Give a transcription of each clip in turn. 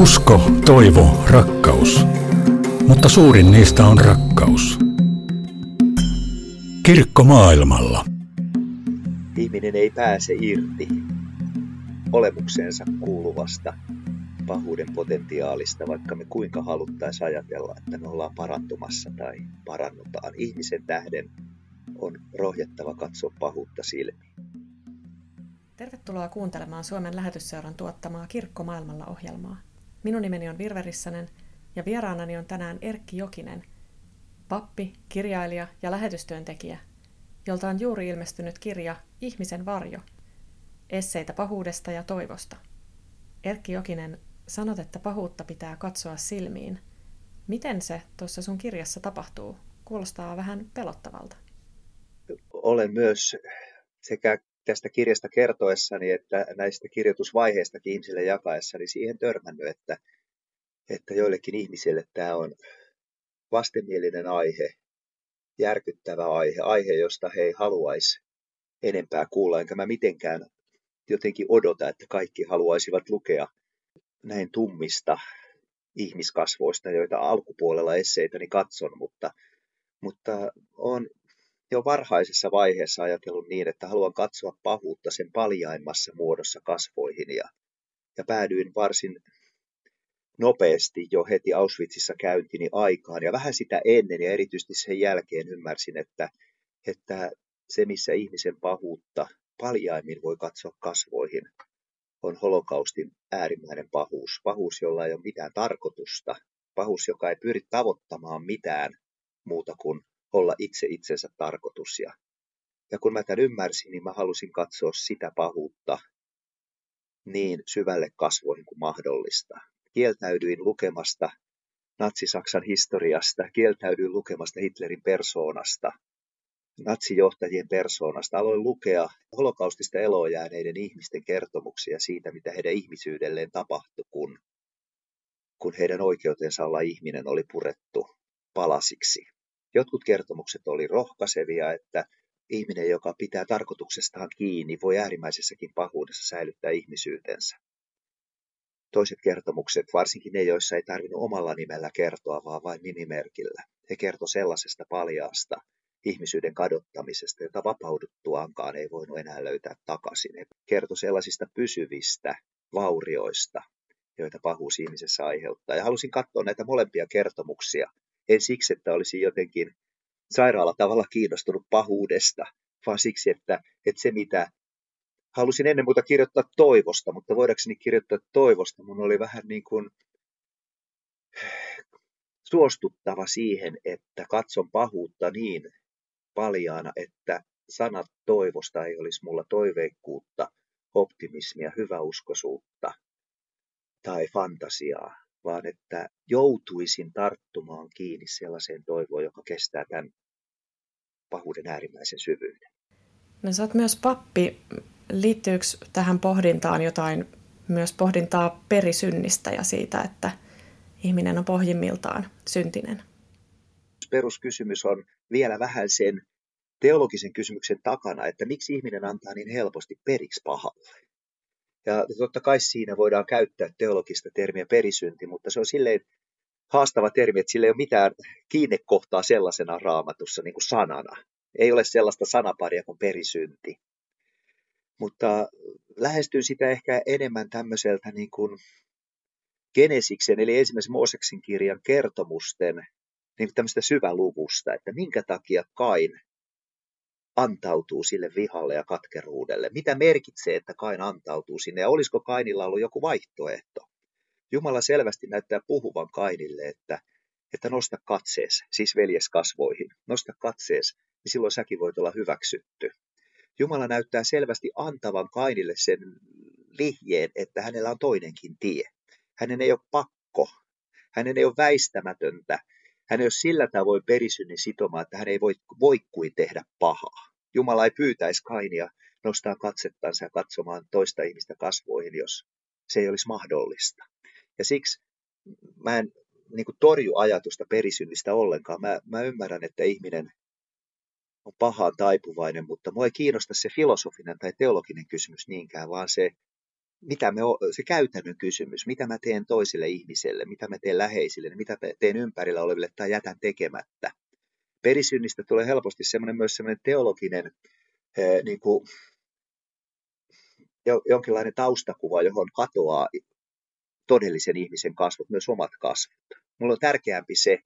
Usko, toivo, rakkaus. Mutta suurin niistä on rakkaus. Kirkko maailmalla. Ihminen ei pääse irti olemukseensa kuuluvasta pahuuden potentiaalista, vaikka me kuinka haluttaisiin ajatella, että me ollaan parantumassa tai parannutaan. Ihmisen tähden on rohjettava katsoa pahuutta silmiin. Tervetuloa kuuntelemaan Suomen lähetysseuran tuottamaa Kirkko maailmalla ohjelmaa. Minun nimeni on Virve Rissanen ja vieraanani on tänään Erkki Jokinen, pappi, kirjailija ja lähetystyöntekijä, jolta on juuri ilmestynyt kirja Ihmisen varjo, esseitä pahuudesta ja toivosta. Erkki Jokinen, sanot, että pahuutta pitää katsoa silmiin. Miten se tuossa sun kirjassa tapahtuu? Kuulostaa vähän pelottavalta. Olen myös sekä tästä kirjasta kertoessani että näistä kirjoitusvaiheistakin ihmisille jakaessani siihen törmännyt, että, että joillekin ihmisille tämä on vastenmielinen aihe, järkyttävä aihe, aihe, josta he ei haluaisi enempää kuulla, enkä mä mitenkään jotenkin odota, että kaikki haluaisivat lukea näin tummista ihmiskasvoista, joita alkupuolella esseitäni katson, mutta, mutta on jo varhaisessa vaiheessa ajatellut niin, että haluan katsoa pahuutta sen paljaimmassa muodossa kasvoihin ja, ja päädyin varsin nopeasti jo heti Auschwitzissa käyntini aikaan ja vähän sitä ennen ja erityisesti sen jälkeen ymmärsin, että, että se missä ihmisen pahuutta paljaimmin voi katsoa kasvoihin on holokaustin äärimmäinen pahuus. Pahuus, jolla ei ole mitään tarkoitusta. Pahuus, joka ei pyri tavoittamaan mitään muuta kuin olla itse itsensä tarkoitus. Ja, ja kun mä tämän ymmärsin, niin mä halusin katsoa sitä pahuutta niin syvälle kasvoihin kuin mahdollista. Kieltäydyin lukemasta Natsi-Saksan historiasta, kieltäydyin lukemasta Hitlerin persoonasta, natsijohtajien persoonasta. Aloin lukea holokaustista elojääneiden ihmisten kertomuksia siitä, mitä heidän ihmisyydelleen tapahtui, kun, kun heidän oikeutensa olla ihminen oli purettu palasiksi. Jotkut kertomukset oli rohkaisevia, että ihminen, joka pitää tarkoituksestaan kiinni, voi äärimmäisessäkin pahuudessa säilyttää ihmisyytensä. Toiset kertomukset, varsinkin ne, joissa ei tarvinnut omalla nimellä kertoa, vaan vain nimimerkillä. He kertoi sellaisesta paljaasta ihmisyyden kadottamisesta, jota vapauduttuaankaan ei voinut enää löytää takaisin. He kertoi sellaisista pysyvistä vaurioista, joita pahuus ihmisessä aiheuttaa. Ja halusin katsoa näitä molempia kertomuksia en siksi, että olisin jotenkin sairaalla tavalla kiinnostunut pahuudesta, vaan siksi, että, että se mitä halusin ennen muuta kirjoittaa toivosta, mutta voidakseni kirjoittaa toivosta, mun oli vähän niin kuin suostuttava siihen, että katson pahuutta niin paljaana, että sanat toivosta ei olisi mulla toiveikkuutta, optimismia, hyväuskoisuutta tai fantasiaa, vaan että joutuisin tarttumaan kiinni sellaiseen toivoon, joka kestää tämän pahuuden äärimmäisen syvyyden. No sä oot myös pappi. Liittyykö tähän pohdintaan jotain, myös pohdintaa perisynnistä ja siitä, että ihminen on pohjimmiltaan syntinen? Peruskysymys on vielä vähän sen teologisen kysymyksen takana, että miksi ihminen antaa niin helposti periksi pahalle. Ja totta kai siinä voidaan käyttää teologista termiä perisynti, mutta se on silleen haastava termi, että sillä ei ole mitään kiinnekohtaa sellaisena raamatussa niin kuin sanana. Ei ole sellaista sanaparia kuin perisynti. Mutta lähestyy sitä ehkä enemmän tämmöiseltä niin kuin Genesiksen, eli ensimmäisen Mooseksin kirjan kertomusten niin kuin tämmöistä syväluvusta, että minkä takia Kain antautuu sille vihalle ja katkeruudelle? Mitä merkitsee, että Kain antautuu sinne? Ja olisiko Kainilla ollut joku vaihtoehto? Jumala selvästi näyttää puhuvan Kainille, että, että nosta katsees, siis veljeskasvoihin, nosta katsees, niin silloin säkin voit olla hyväksytty. Jumala näyttää selvästi antavan Kainille sen lihjeen, että hänellä on toinenkin tie. Hänen ei ole pakko, hänen ei ole väistämätöntä, hän ei ole sillä tavoin perisynnin sitoma, että hän ei voi, voi kuin tehdä pahaa. Jumala ei pyytäisi Kainia nostaa katsettansa ja katsomaan toista ihmistä kasvoihin, jos se ei olisi mahdollista. Ja siksi mä en niin kuin torju ajatusta perisynnistä ollenkaan. Mä, mä ymmärrän, että ihminen on pahaan taipuvainen, mutta mua ei kiinnosta se filosofinen tai teologinen kysymys niinkään, vaan se mitä me, se käytännön kysymys, mitä mä teen toisille ihmisille, mitä mä teen läheisille, mitä mä teen ympärillä oleville tai jätän tekemättä. Perisynnistä tulee helposti semmoinen myös semmoinen teologinen eh, niin kuin, jonkinlainen taustakuva, johon katoaa todellisen ihmisen kasvot, myös omat kasvot. Mulla on tärkeämpi se,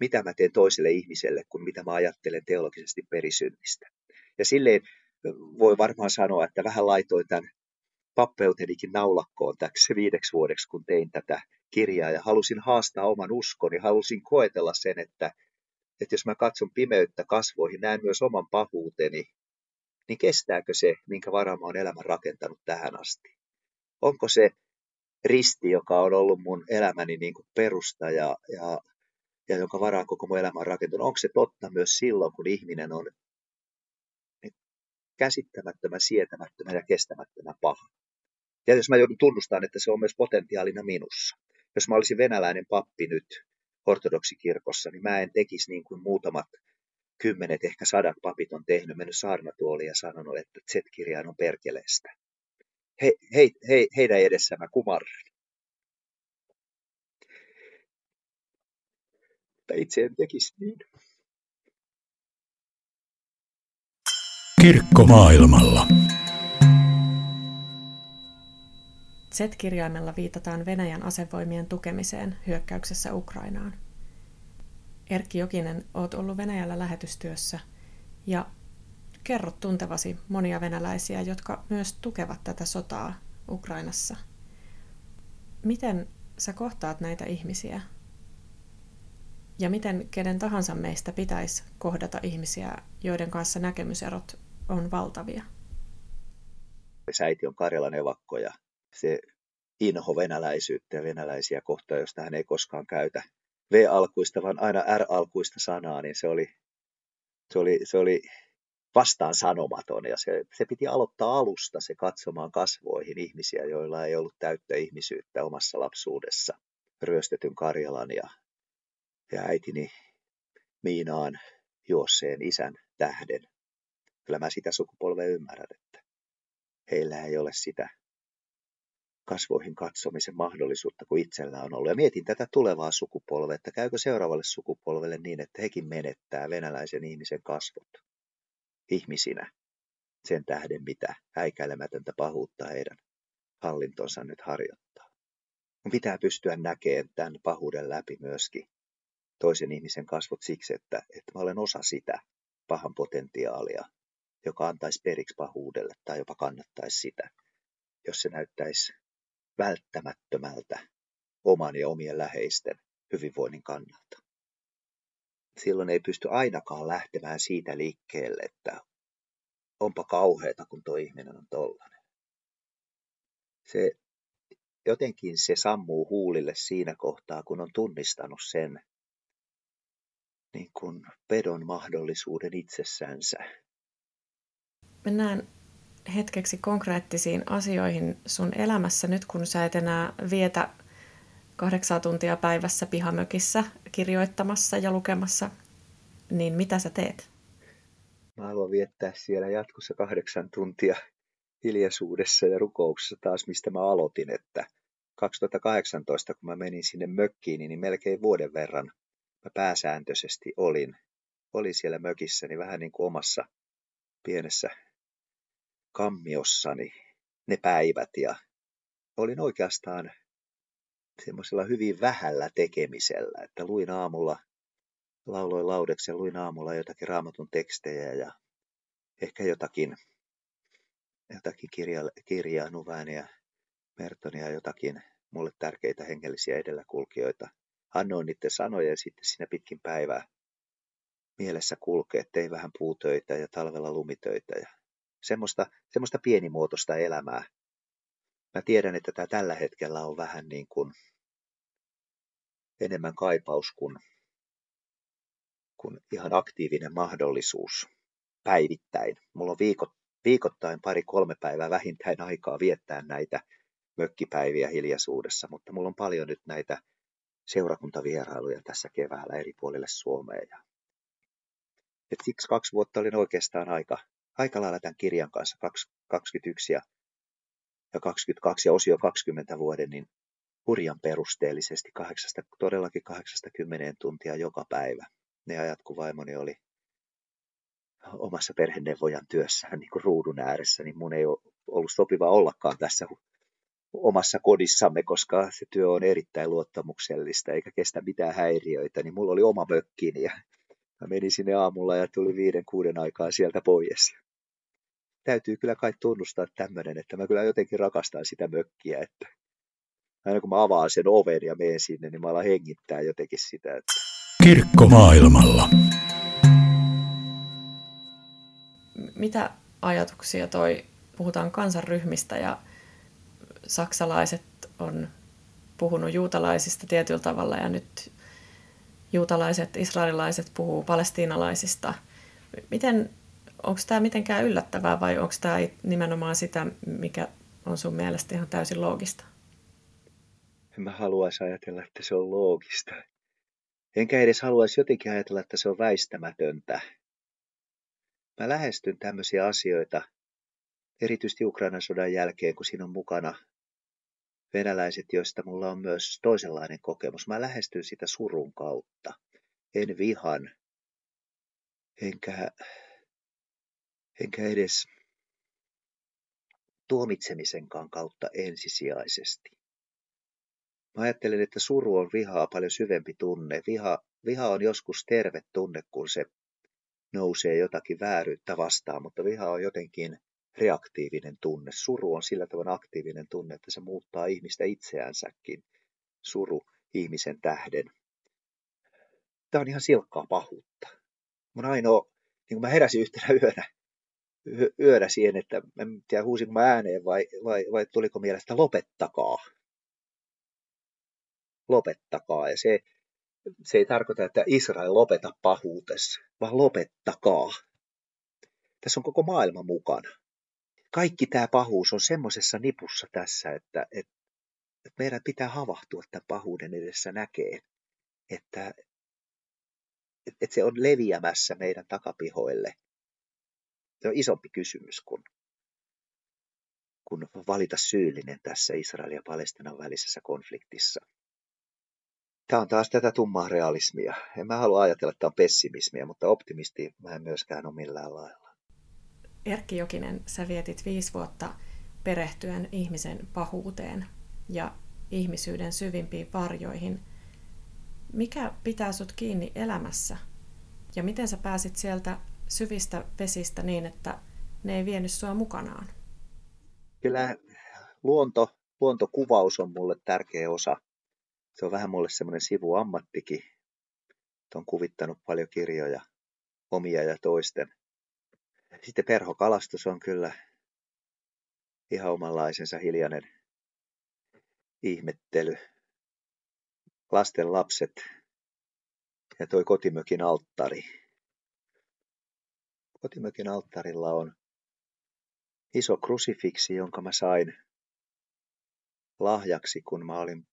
mitä mä teen toiselle ihmiselle, kuin mitä mä ajattelen teologisesti perisynnistä. Ja silleen voi varmaan sanoa, että vähän laitoin tämän pappeutenikin naulakkoon täksi viideksi vuodeksi, kun tein tätä kirjaa ja halusin haastaa oman uskoni, halusin koetella sen, että, että jos mä katson pimeyttä kasvoihin, näen myös oman pahuuteni, niin kestääkö se, minkä varaan mä oon elämän rakentanut tähän asti? Onko se risti, joka on ollut mun elämäni niin kuin perusta ja, ja, ja jonka varaan koko mun elämä on rakentunut, onko se totta myös silloin, kun ihminen on käsittämättömän, sietämättömän ja kestämättömän paha? Ja jos mä joudun tunnustamaan, että se on myös potentiaalina minussa. Jos mä olisin venäläinen pappi nyt ortodoksikirkossa, niin mä en tekisi niin kuin muutamat kymmenet, ehkä sadat papit on tehnyt, mennyt saarnatuoliin ja sanonut, että Z-kirjaan on perkeleestä. He, he, he, heidän edessä mä kumarran. Mutta itse en tekisi niin. Kirkko maailmalla. Z-kirjaimella viitataan Venäjän asevoimien tukemiseen hyökkäyksessä Ukrainaan. Erkki Jokinen, oot ollut Venäjällä lähetystyössä ja kerrot tuntevasi monia venäläisiä, jotka myös tukevat tätä sotaa Ukrainassa. Miten sä kohtaat näitä ihmisiä? Ja miten kenen tahansa meistä pitäisi kohdata ihmisiä, joiden kanssa näkemyserot on valtavia? Säiti on Karjalan evakko ja se inho venäläisyyttä ja venäläisiä kohtaan, josta hän ei koskaan käytä V-alkuista, vaan aina R-alkuista sanaa, niin se oli, se oli, se oli vastaan sanomaton ja se, se piti aloittaa alusta se katsomaan kasvoihin ihmisiä, joilla ei ollut täyttä ihmisyyttä omassa lapsuudessa. Ryöstetyn Karjalan ja, ja äitini Miinaan juosseen isän tähden. Kyllä mä sitä sukupolvea ymmärrän, että heillä ei ole sitä kasvoihin katsomisen mahdollisuutta kuin itsellä on ollut. Ja mietin tätä tulevaa sukupolvea, että käykö seuraavalle sukupolvelle niin, että hekin menettää venäläisen ihmisen kasvot ihmisinä sen tähden, mitä häikäilemätöntä pahuutta heidän hallintonsa nyt harjoittaa. Pitää pystyä näkemään tämän pahuuden läpi myöskin toisen ihmisen kasvot siksi, että, että mä olen osa sitä pahan potentiaalia, joka antaisi periksi pahuudelle tai jopa kannattaisi sitä, jos se näyttäisi välttämättömältä oman ja omien läheisten hyvinvoinnin kannalta. Silloin ei pysty ainakaan lähtemään siitä liikkeelle, että onpa kauheata, kun tuo ihminen on tollainen. Se, jotenkin se sammuu huulille siinä kohtaa, kun on tunnistanut sen niin kuin pedon mahdollisuuden itsessänsä. Mennään hetkeksi konkreettisiin asioihin sun elämässä nyt, kun sä et enää vietä kahdeksaa tuntia päivässä pihamökissä kirjoittamassa ja lukemassa, niin mitä sä teet? Mä haluan viettää siellä jatkossa kahdeksan tuntia hiljaisuudessa ja rukouksessa taas, mistä mä aloitin, että 2018, kun mä menin sinne mökkiin, niin melkein vuoden verran mä pääsääntöisesti olin, olin siellä mökissäni vähän niin kuin omassa pienessä kammiossani ne päivät ja olin oikeastaan semmoisella hyvin vähällä tekemisellä, että luin aamulla, lauloin laudeksi ja luin aamulla jotakin raamatun tekstejä ja ehkä jotakin, jotakin kirja, kirjaa Nuväniä, Mertonia, jotakin mulle tärkeitä hengellisiä edelläkulkijoita. Annoin niiden sanoja ja sitten siinä pitkin päivää mielessä kulkee, tein vähän puutöitä ja talvella lumitöitä ja semmoista, semmoista pienimuotoista elämää. Mä tiedän, että tämä tällä hetkellä on vähän niin kuin enemmän kaipaus kuin, kuin ihan aktiivinen mahdollisuus päivittäin. Mulla on viikot, viikoittain pari-kolme päivää vähintään aikaa viettää näitä mökkipäiviä hiljaisuudessa, mutta mulla on paljon nyt näitä seurakuntavierailuja tässä keväällä eri puolille Suomea. Et siksi kaksi vuotta olin oikeastaan aika aika lailla tämän kirjan kanssa 21 ja, ja 22 ja osio 20 vuoden, niin hurjan perusteellisesti kahdeksasta, todellakin 80 tuntia joka päivä. Ne ajat, kun vaimoni oli omassa perheneuvojan työssään niin kuin ruudun ääressä, niin mun ei ollut sopiva ollakaan tässä omassa kodissamme, koska se työ on erittäin luottamuksellista eikä kestä mitään häiriöitä, niin mulla oli oma mökkini ja mä menin sinne aamulla ja tuli viiden, kuuden aikaa sieltä pois. Täytyy kyllä kai tunnustaa tämmöinen, että mä kyllä jotenkin rakastan sitä mökkiä, että aina kun mä avaan sen oven ja menen sinne, niin mä alan hengittää jotenkin sitä. Että... Kirkko maailmalla. Mitä ajatuksia toi, puhutaan kansanryhmistä ja saksalaiset on puhunut juutalaisista tietyllä tavalla ja nyt juutalaiset, israelilaiset puhuu palestiinalaisista. Miten, onko tämä mitenkään yllättävää vai onko tämä nimenomaan sitä, mikä on sun mielestä ihan täysin loogista? En mä haluaisi ajatella, että se on loogista. Enkä edes haluaisi jotenkin ajatella, että se on väistämätöntä. Mä lähestyn tämmöisiä asioita, erityisesti Ukrainan sodan jälkeen, kun siinä on mukana venäläiset, joista mulla on myös toisenlainen kokemus. Mä lähestyn sitä surun kautta, en vihan, enkä, enkä edes tuomitsemisenkaan kautta ensisijaisesti. Mä ajattelen, että suru on vihaa paljon syvempi tunne. Viha, viha on joskus terve tunne, kun se nousee jotakin vääryyttä vastaan, mutta viha on jotenkin reaktiivinen tunne. Suru on sillä tavalla aktiivinen tunne, että se muuttaa ihmistä itseänsäkin. Suru ihmisen tähden. Tämä on ihan silkkaa pahuutta. Mun ainoa, niin kun mä heräsin yhtenä yönä, yönä siihen, että en tiedä huusinko mä ääneen vai, vai, vai tuliko mielestä lopettakaa. Lopettakaa. Ja se, se ei tarkoita, että Israel lopeta pahuutessa, vaan lopettakaa. Tässä on koko maailma mukana kaikki tämä pahuus on semmoisessa nipussa tässä, että, että, että meidän pitää havahtua tämän pahuuden edessä näkee, että, että se on leviämässä meidän takapihoille. Se on isompi kysymys kuin, kuin valita syyllinen tässä Israelin ja Palestinan välisessä konfliktissa. Tämä on taas tätä tummaa realismia. En mä halua ajatella, että tämä on pessimismiä, mutta optimisti mä en myöskään ole millään lailla. Erkki Jokinen, sä vietit viisi vuotta perehtyen ihmisen pahuuteen ja ihmisyyden syvimpiin varjoihin. Mikä pitää sut kiinni elämässä? Ja miten sä pääsit sieltä syvistä vesistä niin, että ne ei vienyt sua mukanaan? Kyllä luonto, luontokuvaus on mulle tärkeä osa. Se on vähän mulle semmoinen sivuammattikin. Olen kuvittanut paljon kirjoja, omia ja toisten. Sitten perhokalastus on kyllä ihan omanlaisensa hiljainen ihmettely. Lasten lapset ja toi kotimökin alttari. Kotimökin alttarilla on iso krusifiksi, jonka mä sain lahjaksi, kun mä olin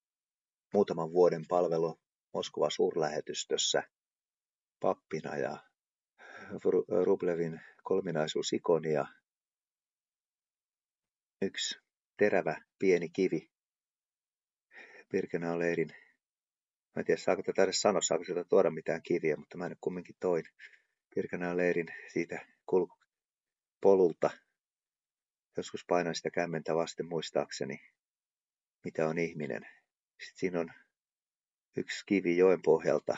muutaman vuoden palvelu Moskova suurlähetystössä pappina ja Rublevin kolminaisuusikoni ja yksi terävä pieni kivi Birkenau leirin. Mä en tiedä, saako tätä edes sanoa, saako sieltä tuoda mitään kiviä, mutta mä en kumminkin toin Birkenau leirin siitä polulta. Joskus painan sitä kämmentä vasten muistaakseni, mitä on ihminen. Sitten siinä on yksi kivi joen pohjalta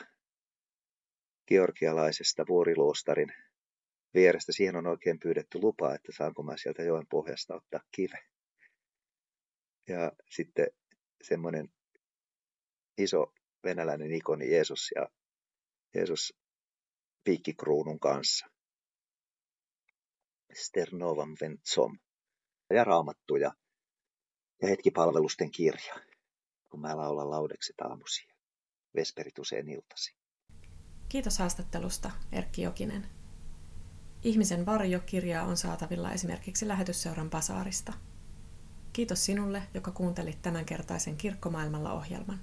georgialaisesta vuoriluostarin vierestä. Siihen on oikein pyydetty lupa, että saanko mä sieltä joen pohjasta ottaa kive. Ja sitten semmoinen iso venäläinen ikoni Jeesus ja Jeesus piikkikruunun kanssa. Sternovan Ventsom ja raamattuja ja hetkipalvelusten kirja, kun mä laulan laudekset aamusi vesperit usein iltasi. Kiitos haastattelusta, Erkki Jokinen. Ihmisen varjo-kirjaa on saatavilla esimerkiksi lähetysseuran basaarista. Kiitos sinulle, joka kuuntelit tämänkertaisen Kirkkomaailmalla ohjelman.